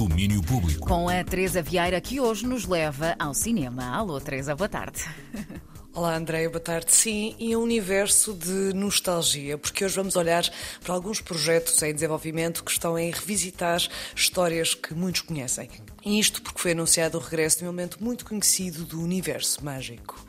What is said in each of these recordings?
Domínio Público. Com a Teresa Vieira, que hoje nos leva ao cinema. Alô, Teresa, boa tarde. Olá, Andréia, boa tarde. Sim, e um universo de nostalgia, porque hoje vamos olhar para alguns projetos em desenvolvimento que estão a revisitar histórias que muitos conhecem. E isto porque foi anunciado o regresso de um momento muito conhecido do universo mágico.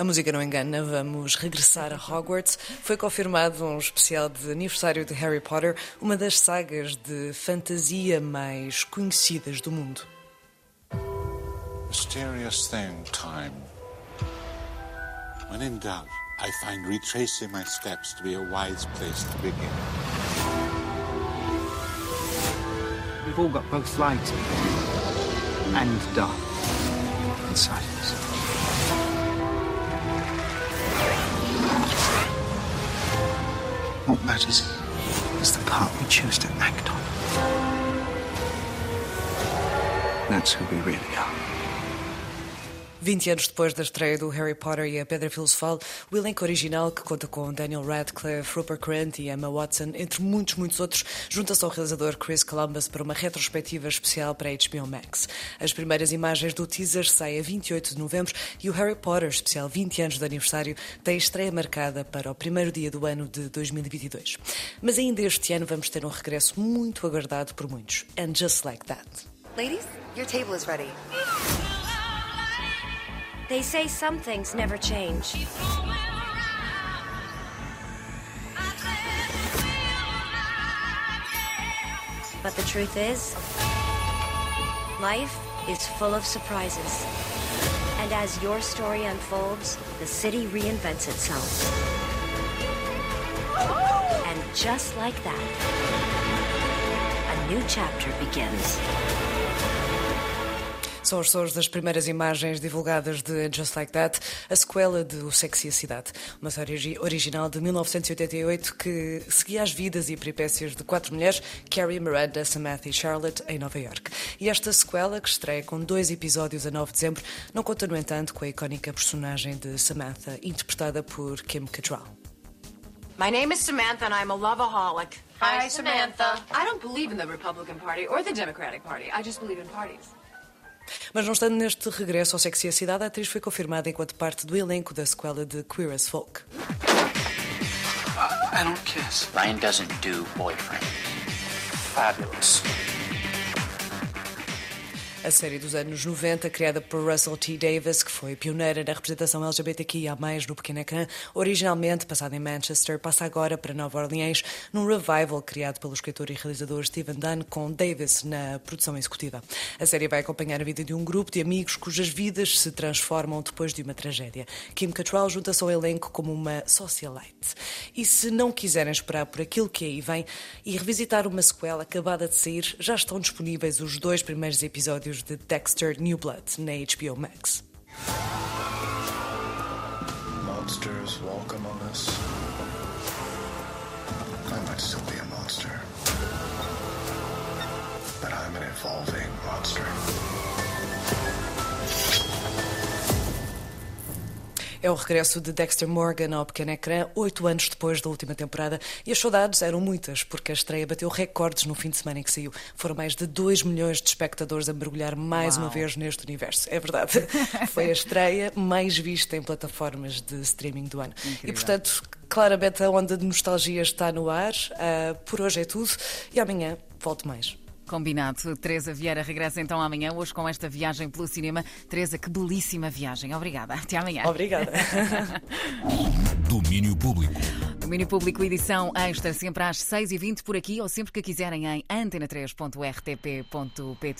A música não engana, vamos regressar a Hogwarts. Foi confirmado um especial de aniversário de Harry Potter, uma das sagas de fantasia mais conhecidas do mundo. Mysterious thing, time. When in doubt, I find retracing my steps to be a wise place to begin. We've all got both light and dark inside What matters is the part we choose to act on. That's who we really are. 20 anos depois da estreia do Harry Potter e a Pedra Filosofal, o elenco original, que conta com Daniel Radcliffe, Rupert Grint e Emma Watson, entre muitos, muitos outros, junta-se ao realizador Chris Columbus para uma retrospectiva especial para HBO Max. As primeiras imagens do teaser saem a 28 de novembro e o Harry Potter, especial 20 anos de aniversário, tem estreia marcada para o primeiro dia do ano de 2022. Mas ainda este ano vamos ter um regresso muito aguardado por muitos. And just like that. Ladies, your table is ready. They say some things never change. But the truth is, life is full of surprises. And as your story unfolds, the city reinvents itself. And just like that, a new chapter begins. São os sons das primeiras imagens divulgadas de Just Like That, a sequela de O Sexy e a Cidade, uma série original de 1988 que seguia as vidas e peripécias de quatro mulheres, Carrie, Miranda, Samantha e Charlotte, em Nova York. E esta sequela, que estreia com dois episódios a 9 de dezembro, não conta, no entanto, com a icónica personagem de Samantha, interpretada por Kim Cattrall. My name is Samantha and I'm a loveaholic. Hi, Samantha. I don't believe in the Republican Party or the Democratic Party. I just believe in parties. Mas não estando neste regresso ao Sexy e a Cidade, a atriz foi confirmada enquanto parte do elenco da sequela de Queer as Folk. I don't kiss. Ryan doesn't do boyfriend. Fabulous. A série dos anos 90, criada por Russell T. Davis, que foi pioneira na representação LGBTQIA+, no pequeno ecrã, originalmente passada em Manchester, passa agora para Nova Orleans, num revival criado pelo escritor e realizador Stephen Dunn, com Davis na produção executiva. A série vai acompanhar a vida de um grupo de amigos cujas vidas se transformam depois de uma tragédia. Kim Cattrall junta-se ao elenco como uma socialite. E se não quiserem esperar por aquilo que aí vem e revisitar uma sequela acabada de sair, já estão disponíveis os dois primeiros episódios de Dexter New Blood na HBO Max. Monsters walk among us. I might still be a monster. But I'm an evolving monster. É o regresso de Dexter Morgan ao pequeno ecrã, oito anos depois da última temporada, e as saudades eram muitas, porque a estreia bateu recordes no fim de semana em que saiu. Foram mais de 2 milhões de espectadores a mergulhar mais Uau. uma vez neste universo. É verdade. Foi a estreia mais vista em plataformas de streaming do ano. E, portanto, claramente a onda de nostalgia está no ar. Ah, por hoje é tudo, e amanhã volto mais. Combinado. Teresa Vieira regressa então amanhã, hoje com esta viagem pelo cinema. Teresa, que belíssima viagem. Obrigada. Até amanhã. Obrigada. Domínio Público. Domínio Público, edição extra, sempre às 6h20 por aqui ou sempre que quiserem em antena3.rtp.pt.